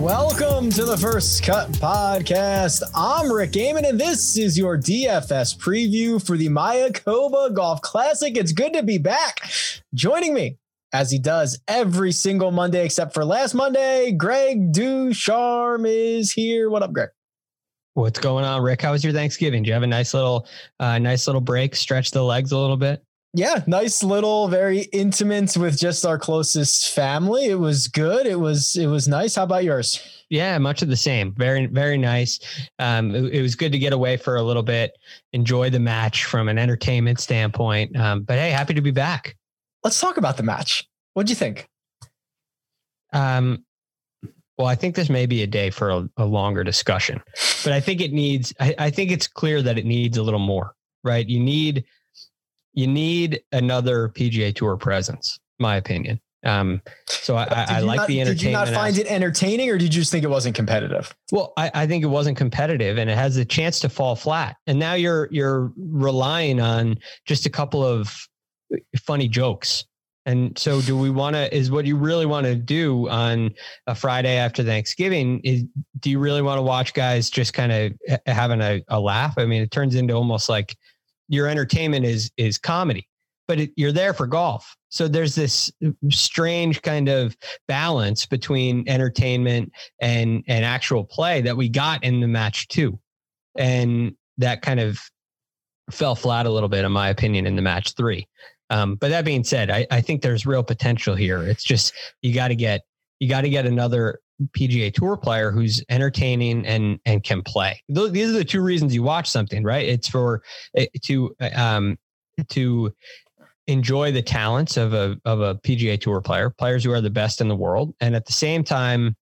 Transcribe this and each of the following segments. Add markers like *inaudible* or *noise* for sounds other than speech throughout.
Welcome to the First Cut Podcast. I'm Rick Gehman, and this is your DFS preview for the Mayakoba Golf Classic. It's good to be back. Joining me, as he does every single Monday except for last Monday, Greg DuCharme is here. What up, Greg? What's going on, Rick? How was your Thanksgiving? Do you have a nice little, uh, nice little break? Stretch the legs a little bit. Yeah, nice little, very intimate with just our closest family. It was good. It was it was nice. How about yours? Yeah, much of the same. Very very nice. Um, it, it was good to get away for a little bit, enjoy the match from an entertainment standpoint. Um, but hey, happy to be back. Let's talk about the match. What'd you think? Um, well, I think this may be a day for a, a longer discussion, but I think it needs. I, I think it's clear that it needs a little more. Right? You need you need another PGA Tour presence, my opinion. Um, so I, I, I like not, the entertainment. Did you not find it entertaining, or did you just think it wasn't competitive? Well, I, I think it wasn't competitive, and it has a chance to fall flat. And now you're you're relying on just a couple of funny jokes. And so, do we want to? Is what you really want to do on a Friday after Thanksgiving? Is do you really want to watch guys just kind of having a, a laugh? I mean, it turns into almost like your entertainment is is comedy but it, you're there for golf. So there's this strange kind of balance between entertainment and and actual play that we got in the match too. And that kind of fell flat a little bit in my opinion in the match three. Um, but that being said I, I think there's real potential here. It's just you got to get you got to get another PGA Tour player who's entertaining and and can play. Those, these are the two reasons you watch something, right? It's for eh, to um to enjoy the talents of a of a PGA Tour player, players who are the best in the world, and at the same time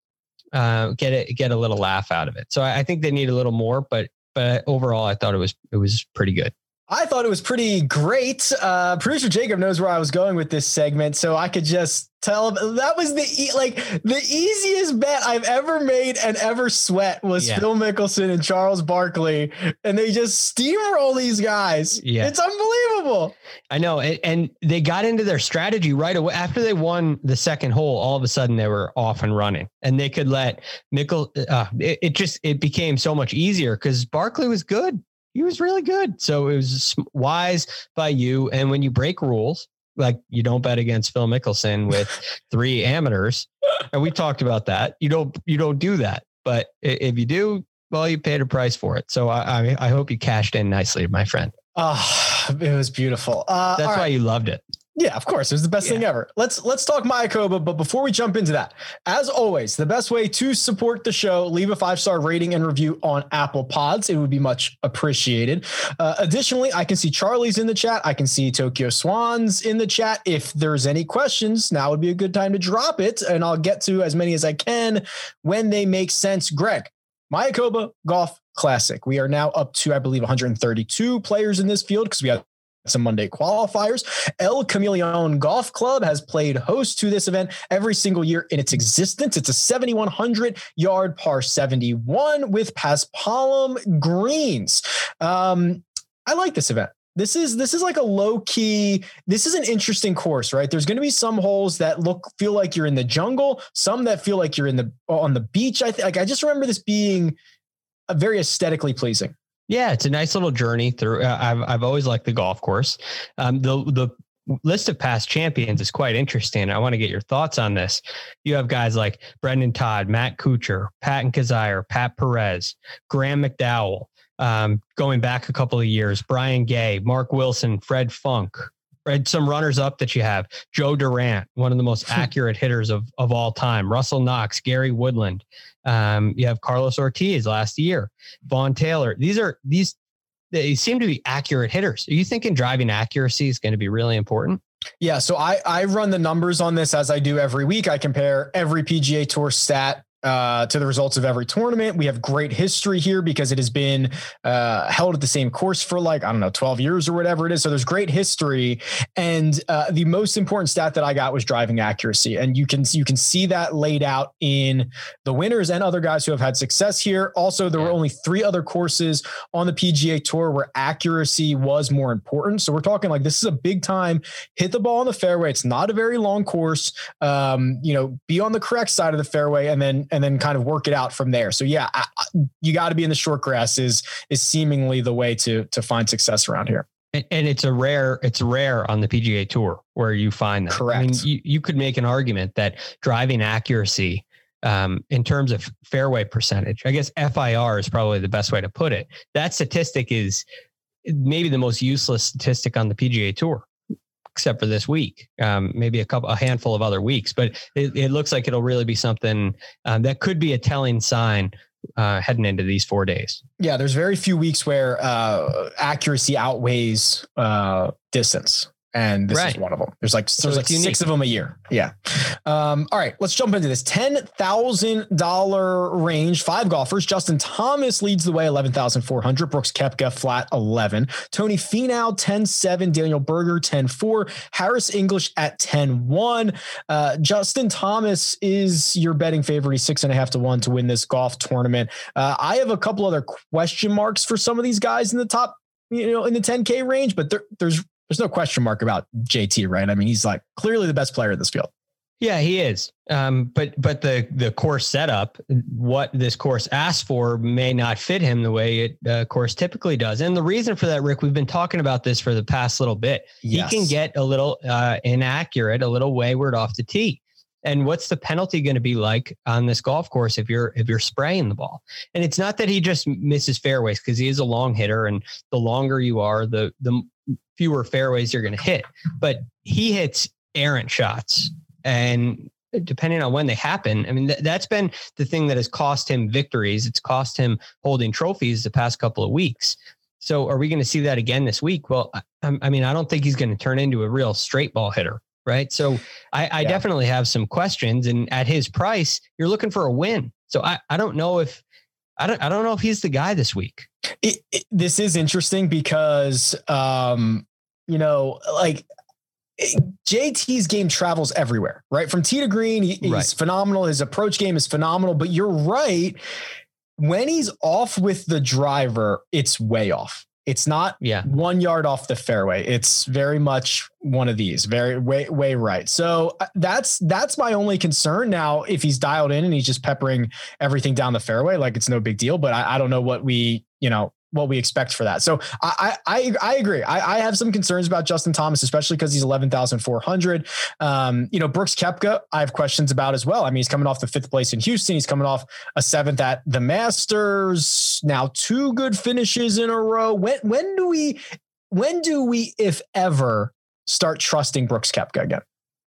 uh, get it get a little laugh out of it. So I, I think they need a little more, but but overall, I thought it was it was pretty good. I thought it was pretty great. Uh, Producer Jacob knows where I was going with this segment, so I could just tell him that was the e- like the easiest bet I've ever made and ever sweat was yeah. Phil Mickelson and Charles Barkley, and they just steamroll these guys. Yeah, it's unbelievable. I know, and they got into their strategy right away after they won the second hole. All of a sudden, they were off and running, and they could let Mickel. Uh, it, it just it became so much easier because Barkley was good he was really good. So it was wise by you. And when you break rules, like you don't bet against Phil Mickelson with *laughs* three amateurs, and we talked about that. You don't you don't do that. But if you do, well, you paid a price for it. So I I, I hope you cashed in nicely, my friend. Oh, it was beautiful. Uh, That's why right. you loved it. Yeah, of course. It was the best yeah. thing ever. Let's let's talk Mayakoba, but before we jump into that, as always, the best way to support the show, leave a five-star rating and review on Apple Pods. It would be much appreciated. Uh, additionally, I can see Charlie's in the chat. I can see Tokyo Swans in the chat. If there's any questions, now would be a good time to drop it, and I'll get to as many as I can when they make sense. Greg, Mayakoba Golf Classic. We are now up to, I believe, 132 players in this field because we have some Monday qualifiers. El Camaleón Golf Club has played host to this event every single year in its existence. It's a 7,100 yard par 71 with Paspalum greens. Um, I like this event. This is this is like a low key. This is an interesting course, right? There's going to be some holes that look feel like you're in the jungle, some that feel like you're in the on the beach. I think like I just remember this being a very aesthetically pleasing. Yeah, it's a nice little journey through. Uh, I've I've always liked the golf course. Um, the the list of past champions is quite interesting. I want to get your thoughts on this. You have guys like Brendon Todd, Matt Kuchar, Patton Kizzire, Pat Perez, Graham McDowell. Um, going back a couple of years, Brian Gay, Mark Wilson, Fred Funk, Right, some runners up that you have: Joe Durant, one of the most *laughs* accurate hitters of of all time. Russell Knox, Gary Woodland. Um, you have Carlos Ortiz last year, Vaughn Taylor. These are these they seem to be accurate hitters. Are you thinking driving accuracy is going to be really important? Yeah, so I I run the numbers on this as I do every week. I compare every PGA Tour stat uh, to the results of every tournament. We have great history here because it has been uh, held at the same course for like, I don't know, 12 years or whatever it is. So there's great history. And uh, the most important stat that I got was driving accuracy. And you can, you can see that laid out in the winners and other guys who have had success here. Also, there were only three other courses on the PGA Tour where accuracy was more important. So we're talking like this is a big time hit the ball on the fairway. It's not a very long course. Um, you know, be on the correct side of the fairway and then and then kind of work it out from there. So yeah, I, you got to be in the short grass is is seemingly the way to to find success around here. And, it's a rare, it's rare on the PGA Tour where you find that. Correct. I mean, you, you could make an argument that driving accuracy um, in terms of fairway percentage, I guess FIR is probably the best way to put it. That statistic is maybe the most useless statistic on the PGA Tour except for this week, um, maybe a couple, a handful of other weeks. But it, it looks like it'll really be something um, that could be a telling sign uh, heading into these four days. Yeah, there's very few weeks where uh, accuracy outweighs uh, distance and this right. is one of them. There's like so there's like unique. six of them a year. Yeah. Um, all right, let's jump into this ten thousand dollar range. Five golfers. Justin Thomas leads the way, eleven thousand four hundred. Brooks Koepka flat eleven. Tony Finau 10-7. Daniel Berger 10-4. Harris English at 10-1. Uh, Justin Thomas is your betting favorite. He's six and a half to one to win this golf tournament. Uh, I have a couple other question marks for some of these guys in the top you know, in the 10K range, but there, there's there's no question mark about JT, right? I mean, he's like clearly the best player in this field. Yeah, he is. Um, but but the the course setup, what this course asks for, may not fit him the way it uh, course typically does. And the reason for that, Rick, we've been talking about this for the past little bit. Yes. He can get a little uh, inaccurate, a little wayward off the tee. And what's the penalty going to be like on this golf course if you're if you're spraying the ball? And it's not that he just misses fairways because he is a long hitter, and the longer you are, the the fewer fairways you're going to hit. But he hits errant shots. And depending on when they happen, I mean, th- that's been the thing that has cost him victories. It's cost him holding trophies the past couple of weeks. So are we going to see that again this week? Well, I, I mean, I don't think he's going to turn into a real straight ball hitter. Right. So I, I yeah. definitely have some questions. And at his price, you're looking for a win. So I, I don't know if I don't I don't know if he's the guy this week. It, it, this is interesting because um, you know, like JT's game travels everywhere, right? From tee to green, he, he's right. phenomenal. His approach game is phenomenal. But you're right. When he's off with the driver, it's way off. It's not yeah. one yard off the fairway. It's very much one of these, very way way right. So uh, that's that's my only concern now. If he's dialed in and he's just peppering everything down the fairway, like it's no big deal. But I, I don't know what we you know what we expect for that. So I I I agree. I, I have some concerns about Justin Thomas, especially because he's eleven thousand four hundred. Um, you know, Brooks Koepka, I have questions about as well. I mean, he's coming off the fifth place in Houston. He's coming off a seventh at the Masters. Now two good finishes in a row. When when do we when do we, if ever, start trusting Brooks Koepka again?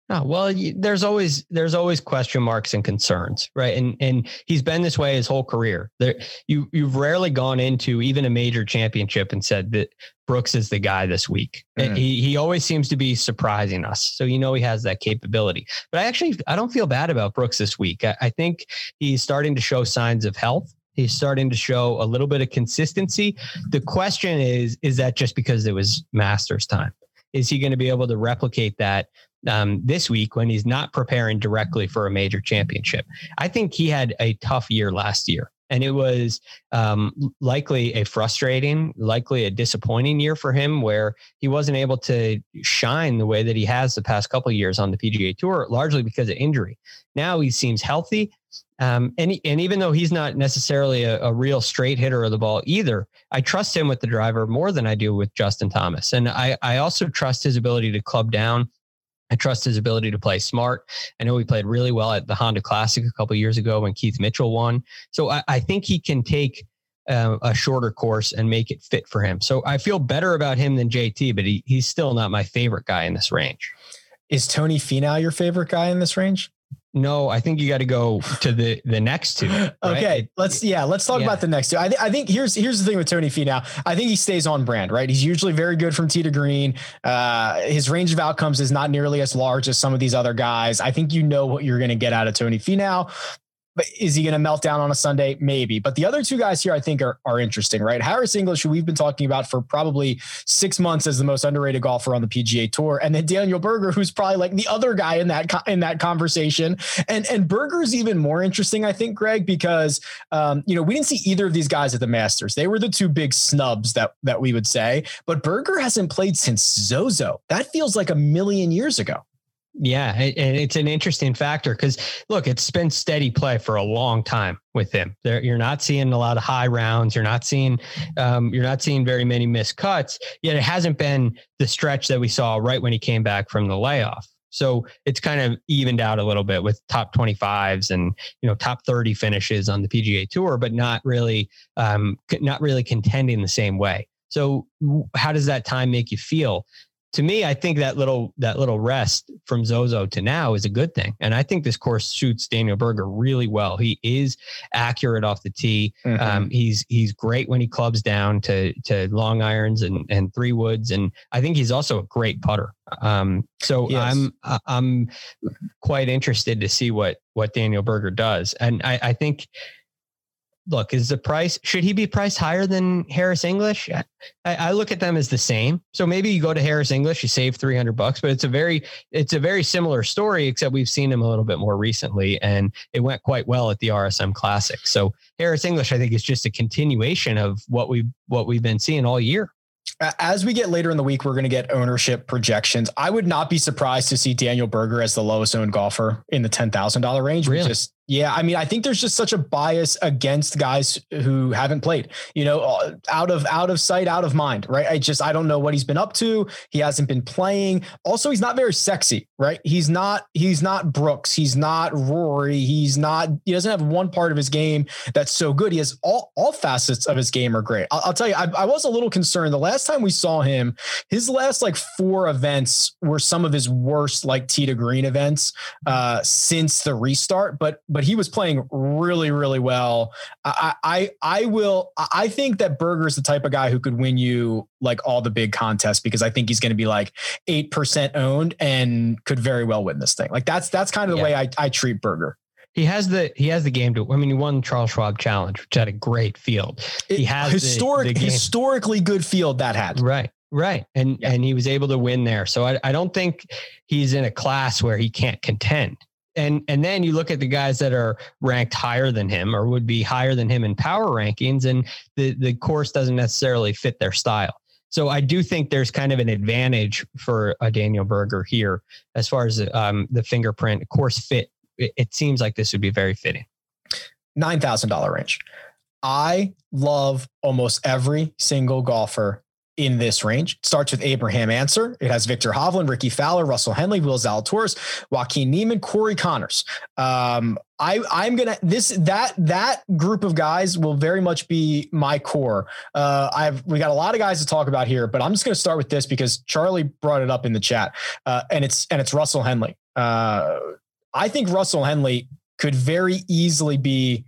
Oh, well, there's always there's always question marks and concerns, right? And and he's been this way his whole career. There, you you've rarely gone into even a major championship and said that Brooks is the guy this week. Mm. He he always seems to be surprising us, so you know he has that capability. But I actually I don't feel bad about Brooks this week. I, I think he's starting to show signs of health. He's starting to show a little bit of consistency. The question is, is that just because it was Masters time? Is he going to be able to replicate that um, this week when he's not preparing directly for a major championship. I think he had a tough year last year. And it was um, likely a frustrating, likely a disappointing year for him, where he wasn't able to shine the way that he has the past couple years on the PGA Tour, largely because of injury. Now he seems healthy, um, and and even though he's not necessarily a, a, real straight hitter of the ball either, I trust him with the driver more than I do with Justin Thomas, and I I also trust his ability to club down I trust his ability to play smart. I know he played really well at the Honda Classic a couple years ago when Keith Mitchell won. So I, I think he can take uh, a shorter course and make it fit for him. So I feel better about him than JT, but he, he's still not my favorite guy in this range. Is Tony Finau your favorite guy in this range? No, I think you got to go to the the next two. Right? *laughs* Okay, let's yeah, let's talk yeah. about the next two. I, th- I think here's here's the thing with Tony Finau. I think he stays on brand, right? He's usually very good from tee to green. Uh, his range of outcomes is not nearly as large as some of these other guys. I think you know what you're going to get out of Tony Finau. But is he going to melt down on a Sunday? Maybe. But the other two guys here, I think, are, are interesting, right? Harris English, who we've been talking about for probably six months as the most underrated golfer on the PGA Tour, and then Daniel Berger, who's probably like the other guy in that in that conversation. And and Berger's even more interesting, I think, Greg, because um, you know we didn't see either of these guys at the Masters. They were the two big snubs that that we would say. But Berger hasn't played since Zozo. That feels like a million years ago. Yeah, and it's an interesting factor because look, it's been steady play for a long time with him. There, you're not seeing a lot of high rounds. You're not seeing, um, you're not seeing very many missed cuts. Yet it hasn't been the stretch that we saw right when he came back from the layoff. So it's kind of evened out a little bit with top 25s and you know top 30 finishes on the PGA Tour, but not really, um, not really contending the same way. So how does that time make you feel? To me, I think that little that little rest from Zozo to now is a good thing, and I think this course suits Daniel Berger really well. He is accurate off the tee. Mm-hmm. Um, he's he's great when he clubs down to to long irons and and three woods, and I think he's also a great putter. Um, so yes. I'm I'm quite interested to see what what Daniel Berger does, and I, I think look, is the price, should he be priced higher than Harris English? I, I, look at them as the same. So maybe you go to Harris English, you save 300 bucks, but it's a very, it's a very similar story, except we've seen him a little bit more recently and it went quite well at the RSM Classic. So Harris English, I think is just a continuation of what we, what we've been seeing all year. As we get later in the week, we're going to get ownership projections. I would not be surprised to see Daniel Berger as the lowest owned golfer in the $10,000 range. Really? Just yeah, I mean, I think there's just such a bias against guys who haven't played. You know, uh, out of out of sight, out of mind, right? I just I don't know what he's been up to. He hasn't been playing. Also, he's not very sexy, right? He's not he's not Brooks. He's not Rory. He's not. He doesn't have one part of his game that's so good. He has all all facets of his game are great. I'll, I'll tell you, I, I was a little concerned the last time we saw him. His last like four events were some of his worst like tee to green events uh, since the restart, but but he was playing really, really well. I, I, I will. I think that Berger's the type of guy who could win you like all the big contests because I think he's going to be like eight percent owned and could very well win this thing. Like that's that's kind of the yeah. way I, I treat Berger. He has the he has the game to. I mean, he won Charles Schwab Challenge, which had a great field. He has historic, the, the historically good field that had. Right, right, and yeah. and he was able to win there. So I, I don't think he's in a class where he can't contend and and then you look at the guys that are ranked higher than him or would be higher than him in power rankings and the the course doesn't necessarily fit their style. So i do think there's kind of an advantage for a daniel berger here as far as um, the fingerprint course fit. It, it seems like this would be very fitting. $9000 range. I love almost every single golfer in this range. It starts with Abraham Ancer. It has Viktor Hovland, Rickie Fowler, Russell Henley, Will Zalatoris, Joaquin Niemann, Corey Conners. Um, I, I'm gonna this that that group of guys will very much be my core. Uh, I've we got a lot of guys to talk about here, but I'm just gonna start with this because Charlie brought it up in the chat, uh, and it's and it's Russell Henley. Uh, I think Russell Henley could very easily be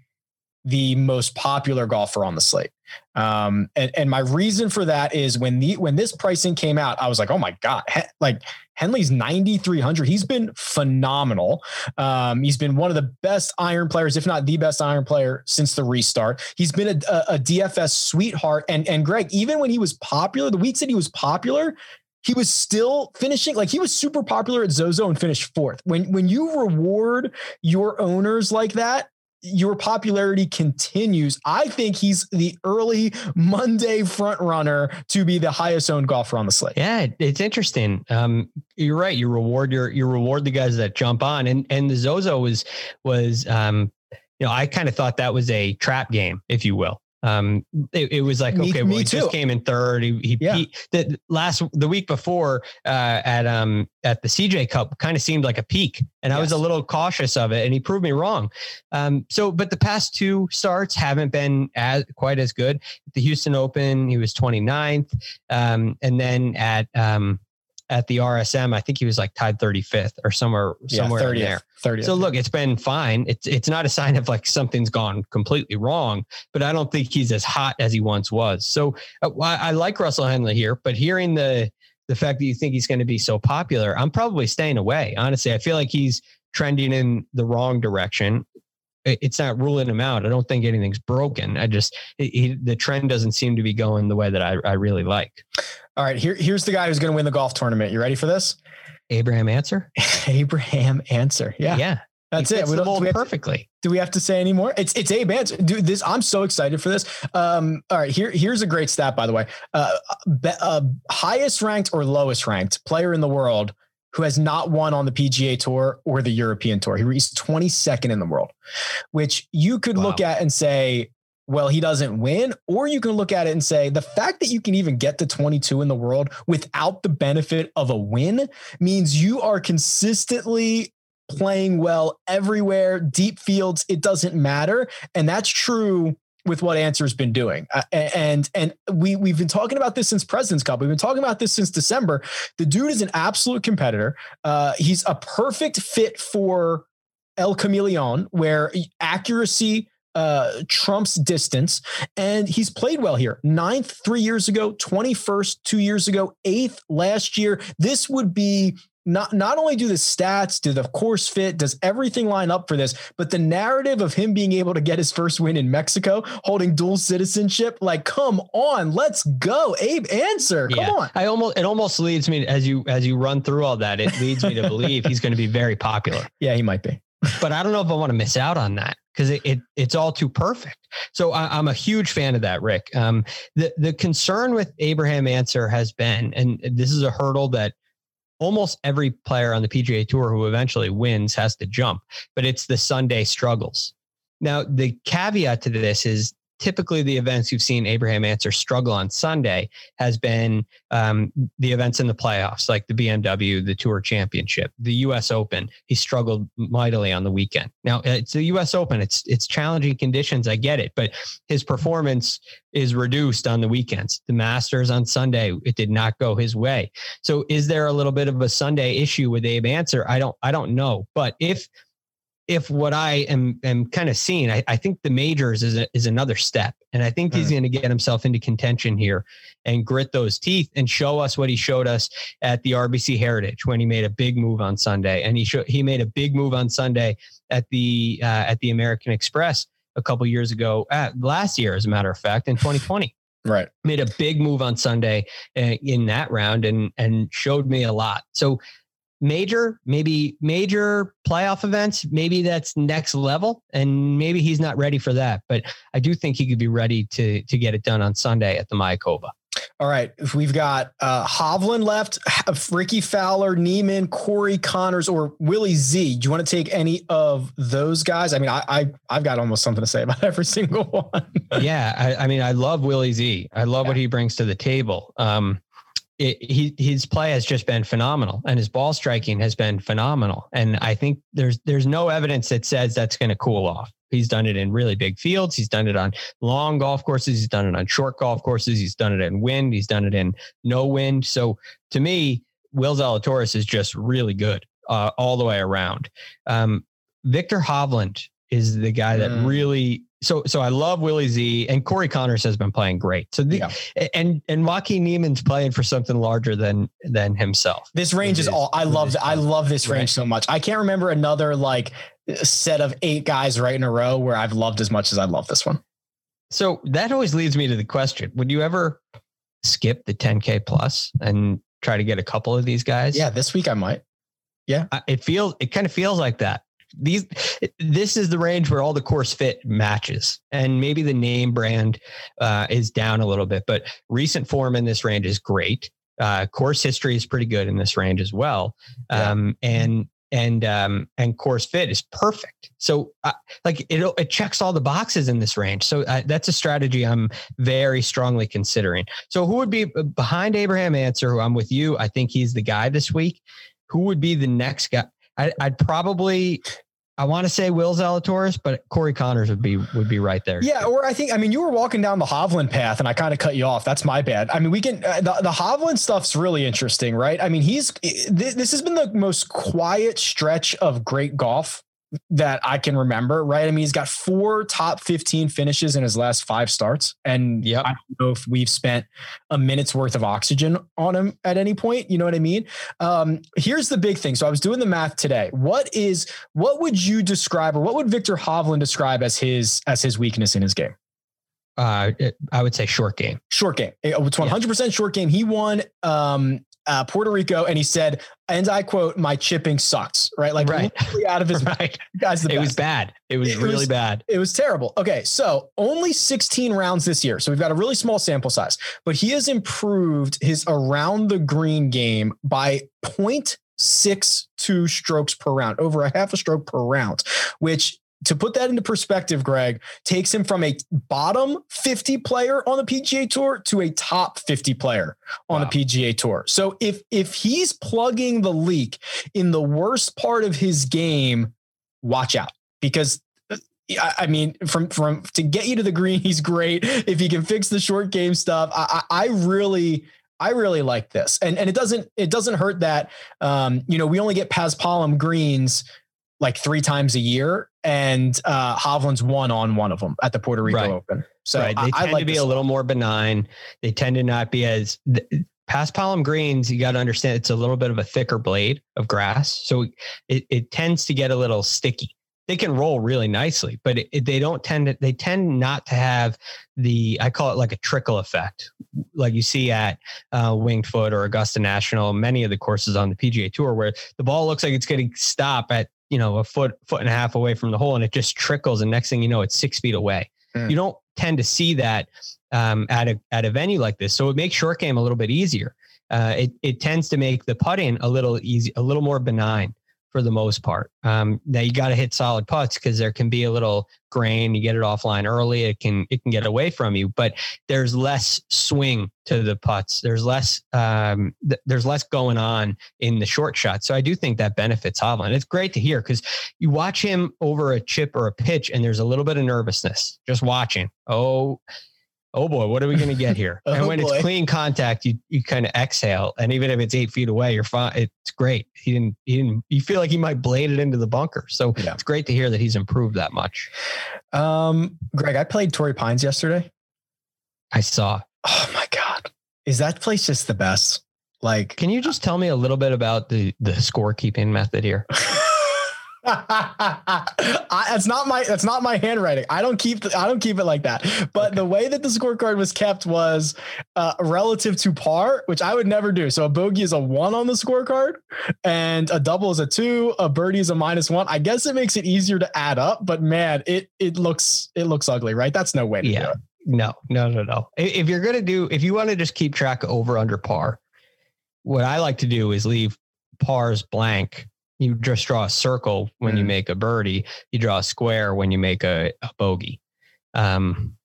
the most popular golfer on the slate. Um, and, and my reason for that is when the when this pricing came out, I was like, oh my god, he, like Henley's 9,300. He's been phenomenal. Um, he's been one of the best iron players, if not the best iron player since the restart. He's been a, a, a DFS sweetheart. And and Greg, even when he was popular, the weeks that he was popular, he was still finishing like he was super popular at Zozo and finished fourth. When when you reward your owners like that, your popularity continues. I think he's the early Monday front runner to be the highest owned golfer on the slate. Yeah, it's interesting. Um, you're right. You reward your you reward the guys that jump on, and and the Zozo was was um, you know I kind of thought that was a trap game, if you will. Um, it, it was like Me- okay, me well, he too. just came in third. He, he Yeah. he- the last the week before uh, at um at the CJ Cup kind of seemed like a peak, and I was a little cautious of it, and he proved me wrong. Um, so but the past two starts haven't been as quite as good. The Houston Open, he was 29th, um, and then at um at the RSM, I think he was like tied 35th or somewhere somewhere in there. 30th. So look, it's been fine. It's it's not a sign of like something's gone completely wrong, but I don't think he's as hot as he once was. So uh, I, I like Russell Henley here, but hearing the the fact that you think he's going to be so popular, I'm probably staying away. Honestly, I feel like he's trending in the wrong direction. It- It's not ruling him out. I don't think anything's broken. I just he, he- the trend doesn't seem to be going the way that I, I really like. All right, here, here's the guy who's going to win the golf tournament. You ready for this? Abraham Ancer. *laughs* Abraham Ancer. Yeah, yeah. that's it. We don't, do, we have to, perfectly. do we have to say any more? It's it's Abe Ancer. Dude, this I'm so excited for this. Um, all right, here here's a great stat by the way. Uh, be, uh, highest ranked or lowest ranked player in the world who has not won on the PGA Tour or the European Tour. He he's 22nd in the world, which you could look at and say, well, he doesn't win, or you can look at it and say the fact that you can even get to 22 in the world without the benefit of a win means you are consistently playing well everywhere, deep fields, it doesn't matter. And that's true with what Ancer's been doing. Uh, and and we we've been talking about this since President's Cup. We've been talking about this since December. The dude is an absolute competitor. Uh, he's a perfect fit for El Camaleón, where accuracy uh, trumps distance, and he's played well here. Ninth three years ago, twenty first two years ago, eighth last year. This would be not not only do the stats, do the course fit, does everything line up for this, but the narrative of him being able to get his first win in Mexico, holding dual citizenship, like, come on, let's go, Abe. Ancer, come Yeah. on. I almost it almost leads me as you as you run through all that, it leads me to *laughs* believe he's going to be very popular. Yeah, he might be. But I don't know if I want to miss out on that because it, it it's all too perfect. So I, I'm a huge fan of that, Rick. Um, the the concern with Abraham Ancer has been, and this is a hurdle that almost every player on the PGA Tour who eventually wins has to jump, but it's the Sunday struggles. Now, the caveat to this is typically the events you've seen Abraham Ancer struggle on Sunday has been um, the events in the playoffs, like the BMW, the Tour Championship, the U.S. Open. He struggled mightily on the weekend. Now it's the U.S. Open. It's it's challenging conditions. I get it, but his performance is reduced on the weekends. The Masters on Sunday, it did not go his way. So is there a little bit of a Sunday issue with Abe Ancer? I don't I don't know, but if if what I am am kind of seeing, I, I think the majors is a, is another step, and I think he's going to get himself into contention here and grit those teeth and show us what he showed us at the RBC Heritage when he made a big move on Sunday, and he showed he made a big move on Sunday at the uh, at the American Express a couple years ago, uh, last year, as a matter of fact, in 2020 *laughs* Right. made a big move on Sunday uh, in that round and and showed me a lot. So major, maybe major playoff events, maybe that's next level, and maybe he's not ready for that. But I do think he could be ready to to get it done on Sunday at the Mayakoba. All right. If we've got uh, Hovland left, Rickie Fowler, Niemann, Corey Conners, or Willie Z. Do you want to take any of those guys? I mean, I, I I've got almost something to say about *laughs* every single one. yeah, I, I mean, I love Willie Z. I love what he brings to the table. Um, it, he his play has just been phenomenal, and his ball striking has been phenomenal. And I think there's there's no evidence that says that's going to cool off. He's done it in really big fields. He's done it on long golf courses. He's done it on short golf courses. He's done it in wind. He's done it in no wind. So to me, Will Zalatoris is just really good uh, all the way around. Um, Viktor Hovland is the guy that Mm. really. So so I love Willie Z and Corey Conners has been playing great. So the, Yeah. and and Joaquin Niemann's playing for something larger than than himself. This range is his- all I love. his that I love this range Right. so much. I can't remember another like set of eight guys right in a row where I've loved as much as I love this one. So that always leads me to the question: Would you ever skip the 10k plus and try to get a couple of these guys? Yeah, this week I might. I- it feels it kind of feels like that. These this is the range where all the course fit matches, and maybe the name brand uh, is down a little bit, but recent form in this range is great. Uh, course history is pretty good in this range as well, Yeah. um, and and um, and course fit is perfect. So uh, like it it checks all the boxes in this range. So uh, that's a strategy I'm very strongly considering. So who would be uh, behind Abraham Ancer Who I'm with you. I think he's the guy this week. Who would be the next guy? I, I'd probably I want to say Will Zalatoris, but Corey Conners would be would be right there. Yeah, or I think I mean you were walking down the Hovland path, and I kind of cut you off. That's my bad. I mean we can uh, the the Hovland stuff's really interesting, right? I mean he's this, this has been the most quiet stretch of great golf that I can remember, right? I mean, he's got four top 15 finishes in his last five starts. And yep. I don't know if we've spent a minute's worth of oxygen on him at any point. You know what I mean? Um, here's the big thing. So I was doing the math today. What is what would you describe or what would Viktor Hovland describe as his as his weakness in his game? Uh, I would say short game. Short game. It's 100% yeah. short game. He won um, uh, Puerto Rico, and he said, and I quote, "My chipping sucks." Right, like right. out of his *laughs* right. Guys, the it best. was bad. It was it really was, bad. It was terrible. Okay, so only 16 rounds this year, so we've got a really small sample size, but he has improved his around the green game by point six two strokes per round, over a half a stroke per round, which to put that into perspective, Greg takes him from a bottom 50 player on the PGA Tour to a top 50 player on wow. the PGA Tour. So if if he's plugging the leak in the worst part of his game, watch out because uh, I mean, from from to get you to the green, *laughs* he's great. If he can fix the short game stuff, I, I really I really like this, and and it doesn't it doesn't hurt that um, you know we only get Paz Paspalum greens like three times a year, and uh, Hovland's won on one of them at the Puerto Rico right. Open. So right. they I, tend I like to be a little more benign. They tend to not be as Paspalum greens. You got to understand it's a little bit of a thicker blade of grass, so it, it tends to get a little sticky. They can roll really nicely, but it, it, they don't tend to. They tend not to have the I call it like a trickle effect, like you see at uh, Winged Foot or Augusta National, many of the courses on the PGA Tour, where the ball looks like it's going to stop at you know, a foot, foot and a half away from the hole and it just trickles. And next thing you know, it's six feet away. Mm. You don't tend to see that um, at a, at a venue like this. So it makes short game a little bit easier. Uh, it, it tends to make the putting a little easy, a little more benign for the most part. Um, now you got to hit solid putts because there can be a little grain. You get it offline early, it can it can get away from you. But there's less swing to the putts. There's less um, th- there's less going on in the short shot. So I do think that benefits Hovland. It's great to hear because you watch him over a chip or a pitch, and there's a little bit of nervousness just watching. Oh oh boy, what are we going to get here? *laughs* oh and when boy. it's clean contact, you you kind of exhale, and even if it's eight feet away, you're fine. It's great. He didn't. He didn't. You feel like he might blade it into the bunker. So yeah. it's great to hear that he's improved that much. Um, Greg, I played Torrey Pines yesterday. I saw. Oh my god, is that place just the best? Like, can you just tell me a little bit about the the scorekeeping method here? *laughs* *laughs* I, that's not my that's not my handwriting. I don't keep I don't keep it like that. But okay. the way that the scorecard was kept was uh, relative to par, which I would never do. So a bogey is a one on the scorecard, and a double is a two. A birdie is a minus one. I guess it makes it easier to add up. But man, it it looks it looks ugly, right? That's no way to yeah. do it. No, no, no, no. If you're gonna do, if you want to just keep track of over under par, what I like to do is leave pars blank you just draw a circle when mm. you make a birdie. You draw a square when you make a, a bogey. Um,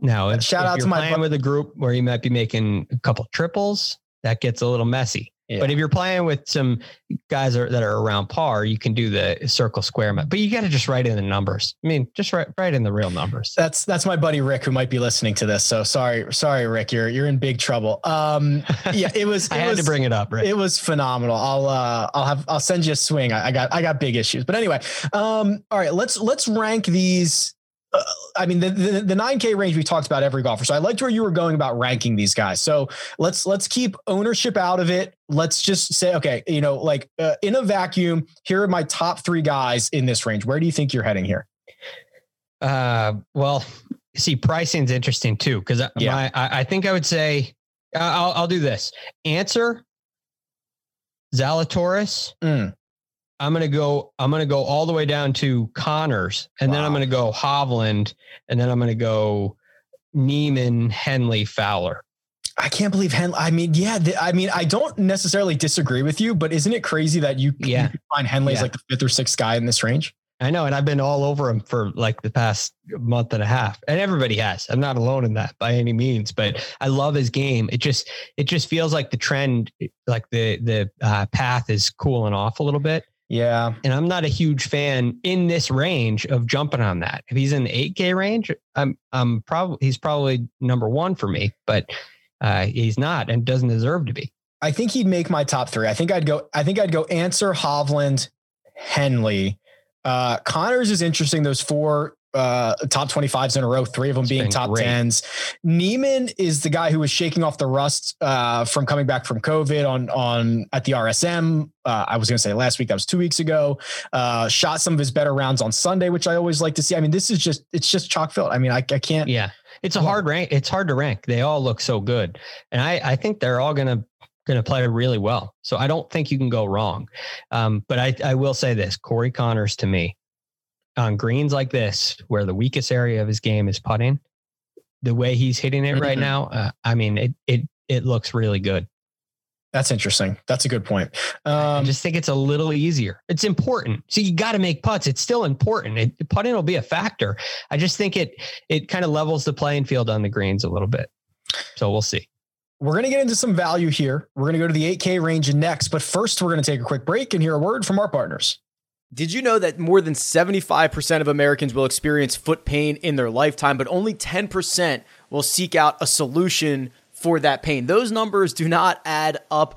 now, if, shout if out to my playing with a group where you might be making a couple triples, that gets a little messy. Yeah. But if you're playing with some guys that are around par, you can do the circle square. Map. But you got to just write in the numbers. I mean, just write write in the real numbers. That's that's my buddy Rick who might be listening to this. So sorry, sorry, Rick, you're you're in big trouble. Um, yeah, it was. *laughs* I it had was, to bring it up. Rick. It was phenomenal. I'll uh, I'll have I'll send you a swing. I, I got I got big issues. But anyway, um, all right, let's let's rank these uh, I mean, the, the, the 9K range we talked about every golfer. So I liked where you were going about ranking these guys. So let's let's keep ownership out of it. Let's just say, okay, you know, like uh, in a vacuum, here are my top three guys in this range. Where do you think you're heading here? Uh, well, see, pricing's interesting too because yeah. I, I think I would say I'll I'll do this. Ancer. Zalatoris, mm. I'm gonna go. I'm gonna go all the way down to Conners, and wow. then I'm gonna go Hovland, and then I'm gonna go Niemann, Henley, Fowler. I can't believe Henley. I mean, yeah, the, I mean, I don't necessarily disagree with you, but isn't it crazy that you, Yeah. you can find Henley as like the fifth or sixth guy in this range? I know, and I've been all over him for like the past month and a half, and everybody has. I'm not alone in that by any means, but I love his game. It just it just feels like the trend, like the the uh, path is cooling off a little bit, Yeah. and I'm not a huge fan in this range of jumping on that. If he's in the 8K range, I'm I'm probably he's probably number one for me, but uh, he's not and doesn't deserve to be. I think he'd make my top three. I think I'd go, I think I'd go Ancer, Hovland, Henley. Uh, Conners is interesting. Those four uh, top 25s in a row, three of them It's being top great. 10s. Niemann is the guy who was shaking off the rust uh, from coming back from COVID on, on at the RSM. Uh, I was going to say last week, that was two weeks ago. Uh, shot some of his better rounds on Sunday, which I always like to see. I mean, this is just, it's just chalk filled. I mean, I, I can't, Yeah, it's a hard rank. It's hard to rank. They all look so good, and I I think they're all gonna gonna play really well. So I don't think you can go wrong. Um, but I I will say this: Corey Conners to me on greens like this, where the weakest area of his game is putting, the way he's hitting it right Mhm. now, uh, I mean it it it looks really good. that's interesting. That's a good point. I Um, just think it's a little easier. It's important. So you got to make putts. It's still important. It, putting will be a factor. I just think it it kind of levels the playing field on the greens a little bit. So we'll see. We're going to get into some value here. We're going to go to the 8K range next, but first, we're going to take a quick break and hear a word from our partners. Did you know that more than 75% of Americans will experience foot pain in their lifetime, but only 10% will seek out a solution for that pain? Those numbers do not add up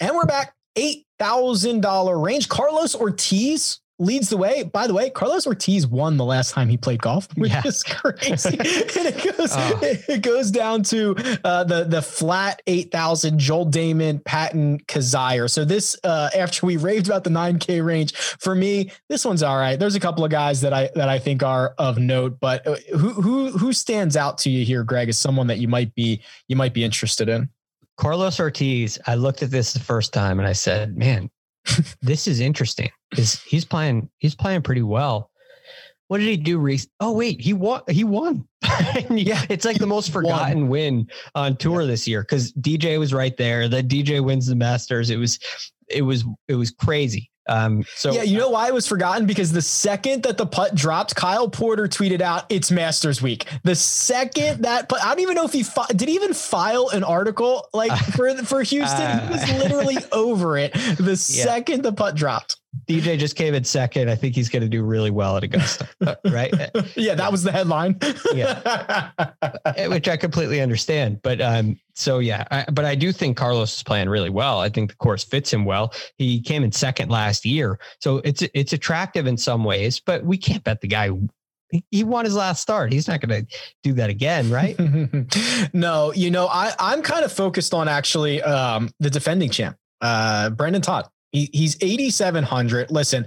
And we're back. $8,000 range. Carlos Ortiz leads the way. By the way, Carlos Ortiz won the last time he played golf, *laughs* which Yeah. is crazy. *laughs* and it goes, Oh. it goes down to uh, the the flat 8,000 Joel Dahmen, Patton Kizzire. So this, uh, after we raved about the 9K range, for me, this one's all right. There's a couple of guys that I that I think are of note, but uh, who who who stands out to you here, Greg, as someone that you might be you might be interested in? Carlos Ortiz, I looked at this the first time and I said, man, *laughs* this is interesting because he's playing, he's playing pretty well. What did he do? Reese? Oh, wait, he won. He won. *laughs* yeah. It's like the most forgotten win on tour this year because DJ was right there. The DJ wins the Masters. It was, it was, it was crazy. Um, so yeah, you know why it was forgotten? Because the second that the putt dropped, Kyle Porter tweeted out, "It's Masters Week." The second that putt, I don't even know if he fi- did he even file an article like *laughs* for for Houston. he was literally *laughs* over it the second the putt dropped. DJ just came in second. I think he's going to do really well at Augusta, uh, right? *laughs* yeah, that was the headline. yeah, which I completely understand. But um, so yeah, I, but I do think Carlos is playing really well. I think the course fits him well. He came in second last year, so it's it's attractive in some ways. But we can't bet the guy. He, won his last start. He's not going to do that again, right? *laughs* no, you know, I I'm kind of focused on actually um, the defending champ, uh, Brendon Todd. He, he's 8,700. Listen,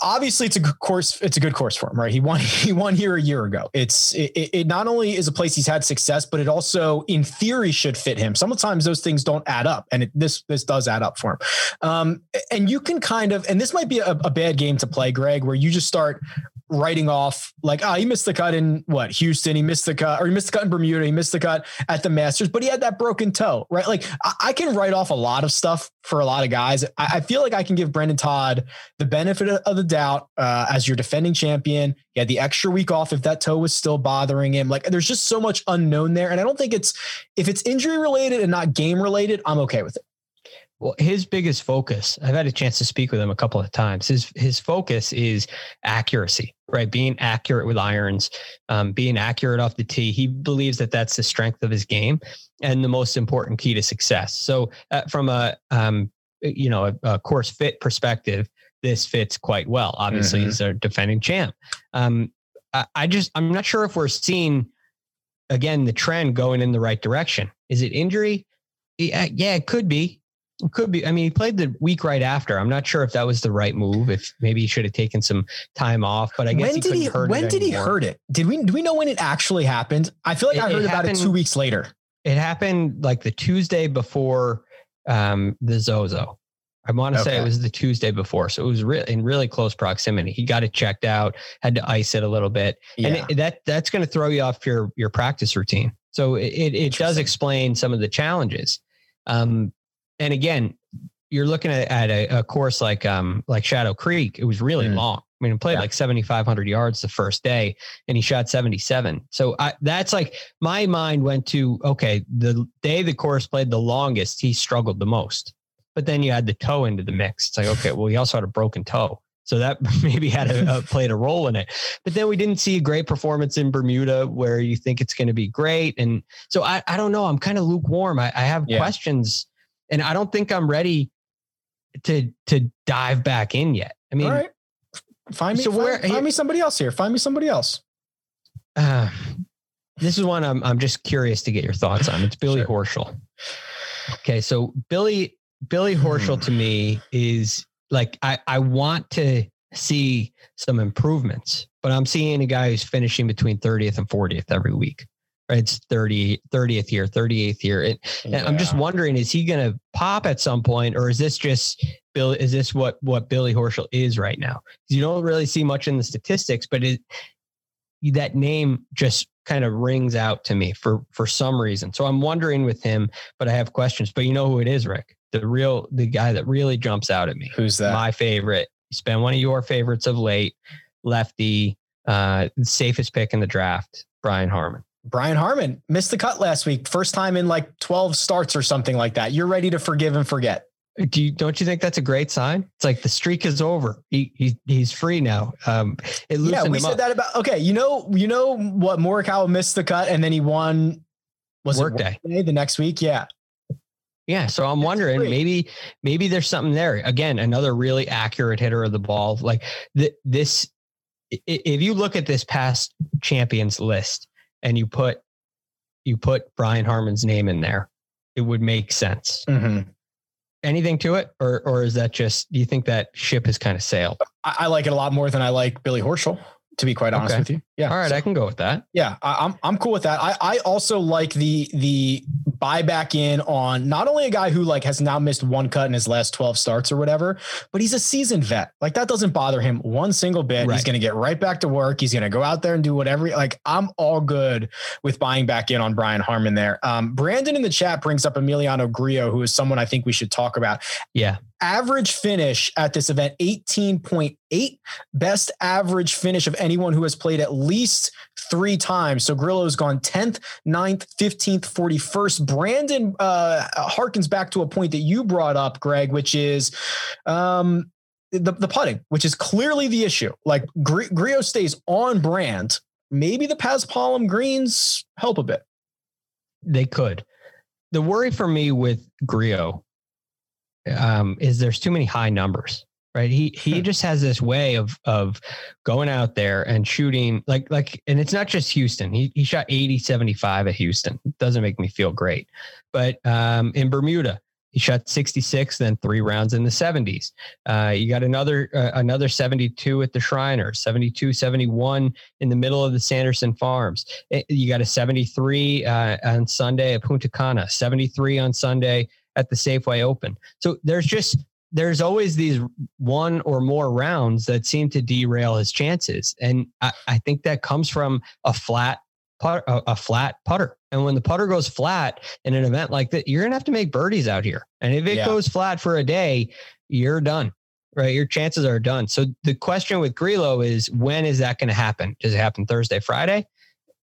obviously it's a good course it's a good course for him right? He won *laughs* he won here a year ago. It's it, it not only is a place he's had success but it also in theory should fit him. Sometimes those things don't add up and it, this this does add up for him. Um, and you can kind of and this might be a, a bad game to play greg where you just start writing off like, oh, he missed the cut in what Houston, he missed the cut, or he missed the cut in Bermuda, he missed the cut at the Masters, but he had that broken toe, right? Like I, I can write off a lot of stuff for a lot of guys. I, I, feel like I can give Brendon Todd the benefit of the doubt uh, as your defending champion. He had the extra week off if that toe was still bothering him. Like there's just so much unknown there, and I don't think it's if it's injury related and not game related, I'm okay with it. Well, his biggest focus, I've had a chance to speak with him a couple of times. His his focus is accuracy, right? Being accurate with irons, um, being accurate off the tee. He believes that that's the strength of his game and the most important key to success. So, uh, from a um, you know a, a, course fit perspective, this fits quite well. Obviously, mm-hmm. he's a defending champ. Um, I, I just I'm not sure if we're seeing again the trend going in the right direction. Is it injury? Yeah, yeah, it could be. Could be. I mean, he played the week right after. I'm not sure if that was the right move. If maybe he should have taken some time off. But I guess when he did he? When did he hurt it? Did we? Do we know when it actually happened? I feel like it, I heard it about happened, it two weeks later. It happened like the Tuesday before um, the Zozo. I want to okay. say it was the Tuesday before, so it was re- in really close proximity. He got it checked out, had to ice it a little bit, yeah. and it, that that's going to throw you off your your practice routine. So it it, it does explain some of the challenges. Um, and again, you're looking at, at a, a, course like um like Shadow Creek. It was really mm. long. I mean, he played yeah. like 7,500 yards the first day, and he shot 77. So I, that's like my mind went to okay, the day the course played the longest, he struggled the most. But then you add the toe into the mix. It's like okay, well, he also had a broken toe. So that *laughs* maybe had a, a, played a role in it. But then we didn't see a great performance in Bermuda where you think it's going to be great. And so I, I don't know. I'm kind of lukewarm. I, I have yeah. questions and I don't think I'm ready to to dive back in yet. I mean, find me so find, where, find me somebody else here. Find me somebody else. Uh, this is one I'm I'm just curious to get your thoughts on. It's Billy sure. Horschel. Okay, so Billy Billy Horschel to me is like I I want to see some improvements, but I'm seeing a guy who's finishing between 30th and 40th every week it's 30 30th year 38th year. And, yeah. and i'm just wondering is he going to pop at some point or is this just bill is this what what billy horschel is right now? You don't really see much in the statistics but it that name just kind of rings out to me for for some reason. So i'm wondering with him but i have questions. But you know who it is rick? The real the guy that really jumps out at me. Who's that? My favorite. He's been one of your favorites of late lefty uh safest pick in the draft brian harman Brian Harman missed the cut last week, first time in like 12 starts or something like that. You're ready to forgive and forget. Do you, don't you think that's a great sign? It's like the streak is over. He, he he's free now. Um, it yeah, we said up. that about okay. You know, you know what Morikawa missed the cut and then he won. Was workday day the next week? Yeah, yeah. So I'm wondering maybe maybe there's something there. Again, another really accurate hitter of the ball. Like th- this, if you look at this past champions list, and you put you put Brian Harman's name in there, it would make sense. Mm-hmm. Anything to it, or or is that just? Do you think that ship has kind of sailed? I, I like it a lot more than I like Billy Horschel to be quite honest okay. with you. Yeah. All right, so, I can go with that. Yeah, I, am I'm, I'm cool with that. I I also like the the buyback in on not only a guy who like has now missed one cut in his last 12 starts or whatever, but he's a seasoned vet. Like that doesn't bother him one single bit. Right. He's going to get right back to work. He's going to go out there and do whatever. Like I'm all good with buying back in on Brian Harman there. Um, Brandon in the chat brings up Emiliano Grillo, who is someone I think we should talk about. Yeah average finish at this event 18.8 best average finish of anyone who has played at least three times. So grillo's gone 10th 9th 15th 41st brandon uh harkens back to a point that you brought up greg which is um the, the putting which is clearly the issue. Like grillo stays on brand. Maybe the paspalum greens help a bit. They could. The worry for me with Grillo um, is there's too many high numbers right he he hmm. just has this way of of going out there and shooting like like and it's not just houston he, he shot 80 75 at houston it doesn't make me feel great but um in bermuda He shot 66, then three rounds in the 70s. Uh, you got another uh, another 72 at the Shriners, 72, 71 in the middle of the Sanderson Farms. Eh, you got a 73 uh, on Sunday at Punta Cana, 73 on Sunday at the Safeway Open. So there's just there's always these one or more rounds that seem to derail his chances, and I, I think that comes from a flat putter, a, a, flat putter. And when the putter goes flat in an event like that, you're gonna have to make birdies out here. And if it yeah. goes flat for a day, you're done. Right, your chances are done. So the question with Grillo is when is that going to happen? Does it happen Thursday, Friday?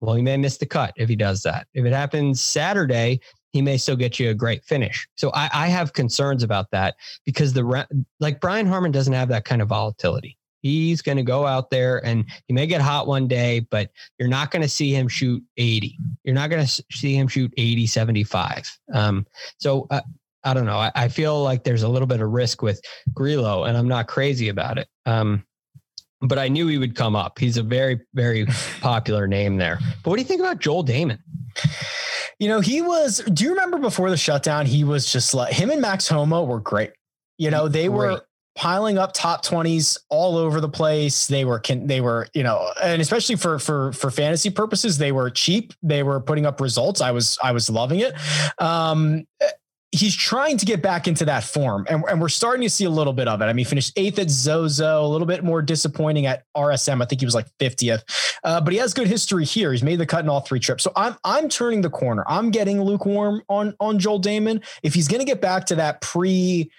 Well, he may miss the cut if he does that. If it happens Saturday, he may still get you a great finish. So I, I have concerns about that because the like Brian Harman doesn't have that kind of volatility. He's going to go out there and he may get hot one day, but you're not going to see him shoot 80. You're not going to see him shoot 80, 75. Um, so uh, I don't know. I, I, feel like there's a little bit of risk with Grillo, and I'm not crazy about it. Um, but I knew he would come up. He's a very, very *laughs* popular name there. But what do you think about Joel Dahmen? You know, he was. Do you remember before the shutdown? He was just like him and Max Homa were great. You know, they great. were piling up top 20s all over the place they were can they were you know and especially for for for fantasy purposes they were cheap they were putting up results i was i was loving it um he's trying to get back into that form and, and we're starting to see a little bit of it. I mean finished eighth at zozo a little bit more disappointing at rsm i think he was like 50th uh, but he has good history here. He's made the cut in all three trips. So i'm i'm turning the corner. I'm getting lukewarm on on joel Dahmen. if he's going to get back to that pre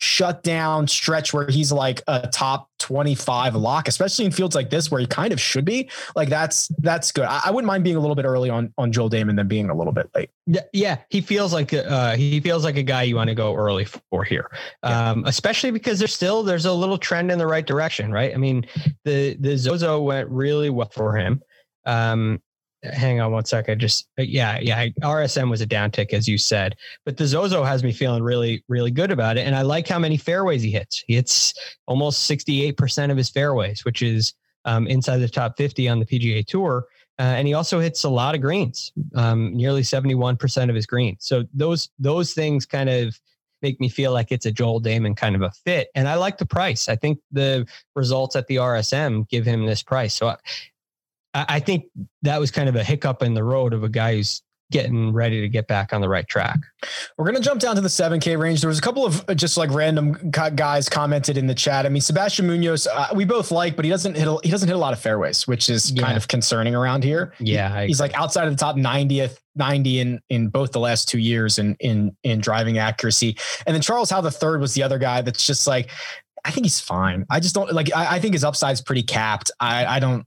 shut down stretch where he's like a top 25 lock, especially in fields like this where he kind of should be. Like that's that's good. I, I wouldn't mind being a little bit early on on Joel Dahmen than being a little bit late. Yeah, yeah. He feels like uh, he feels like a guy you want to go early for here, yeah. um, especially because there's still there's a little trend in the right direction, right? I mean, the the Zozo went really well for him. Um, hang on one second. Just yeah, yeah. RSM was a downtick as you said, but the Zozo has me feeling really, really good about it. And I like how many fairways he hits. He hits almost sixty eight percent of his fairways, which is um, inside the top fifty on the PGA Tour. Uh, and he also hits a lot of greens, um, nearly seventy one percent of his greens. So those those things kind of make me feel like it's a Joel Dahmen kind of a fit. And I like the price. I think the results at the RSM give him this price. So I think that was kind of a hiccup in the road of a guy who's getting ready to get back on the right track. We're going to jump down to the 7K range. There was a couple of uh, just like random guys commented in the chat. I mean, Sebastian Munoz, uh, we both like, but he doesn't hit a, he doesn't hit a lot of fairways, which is yeah. kind of concerning around here. Yeah, he, he's like outside of the top 90th 90 in in both the last two years in in in driving accuracy. And then Charles Howell the third was the other guy that's just like I think he's fine. I just don't like I, I think his upside's pretty capped. I I don't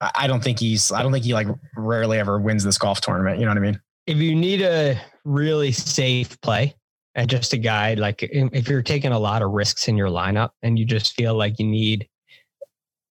I don't think he's, I don't think he like rarely ever wins this golf tournament. You know what I mean? If you need a really safe play and just a guy, like if you're taking a lot of risks in your lineup and you just feel like you need,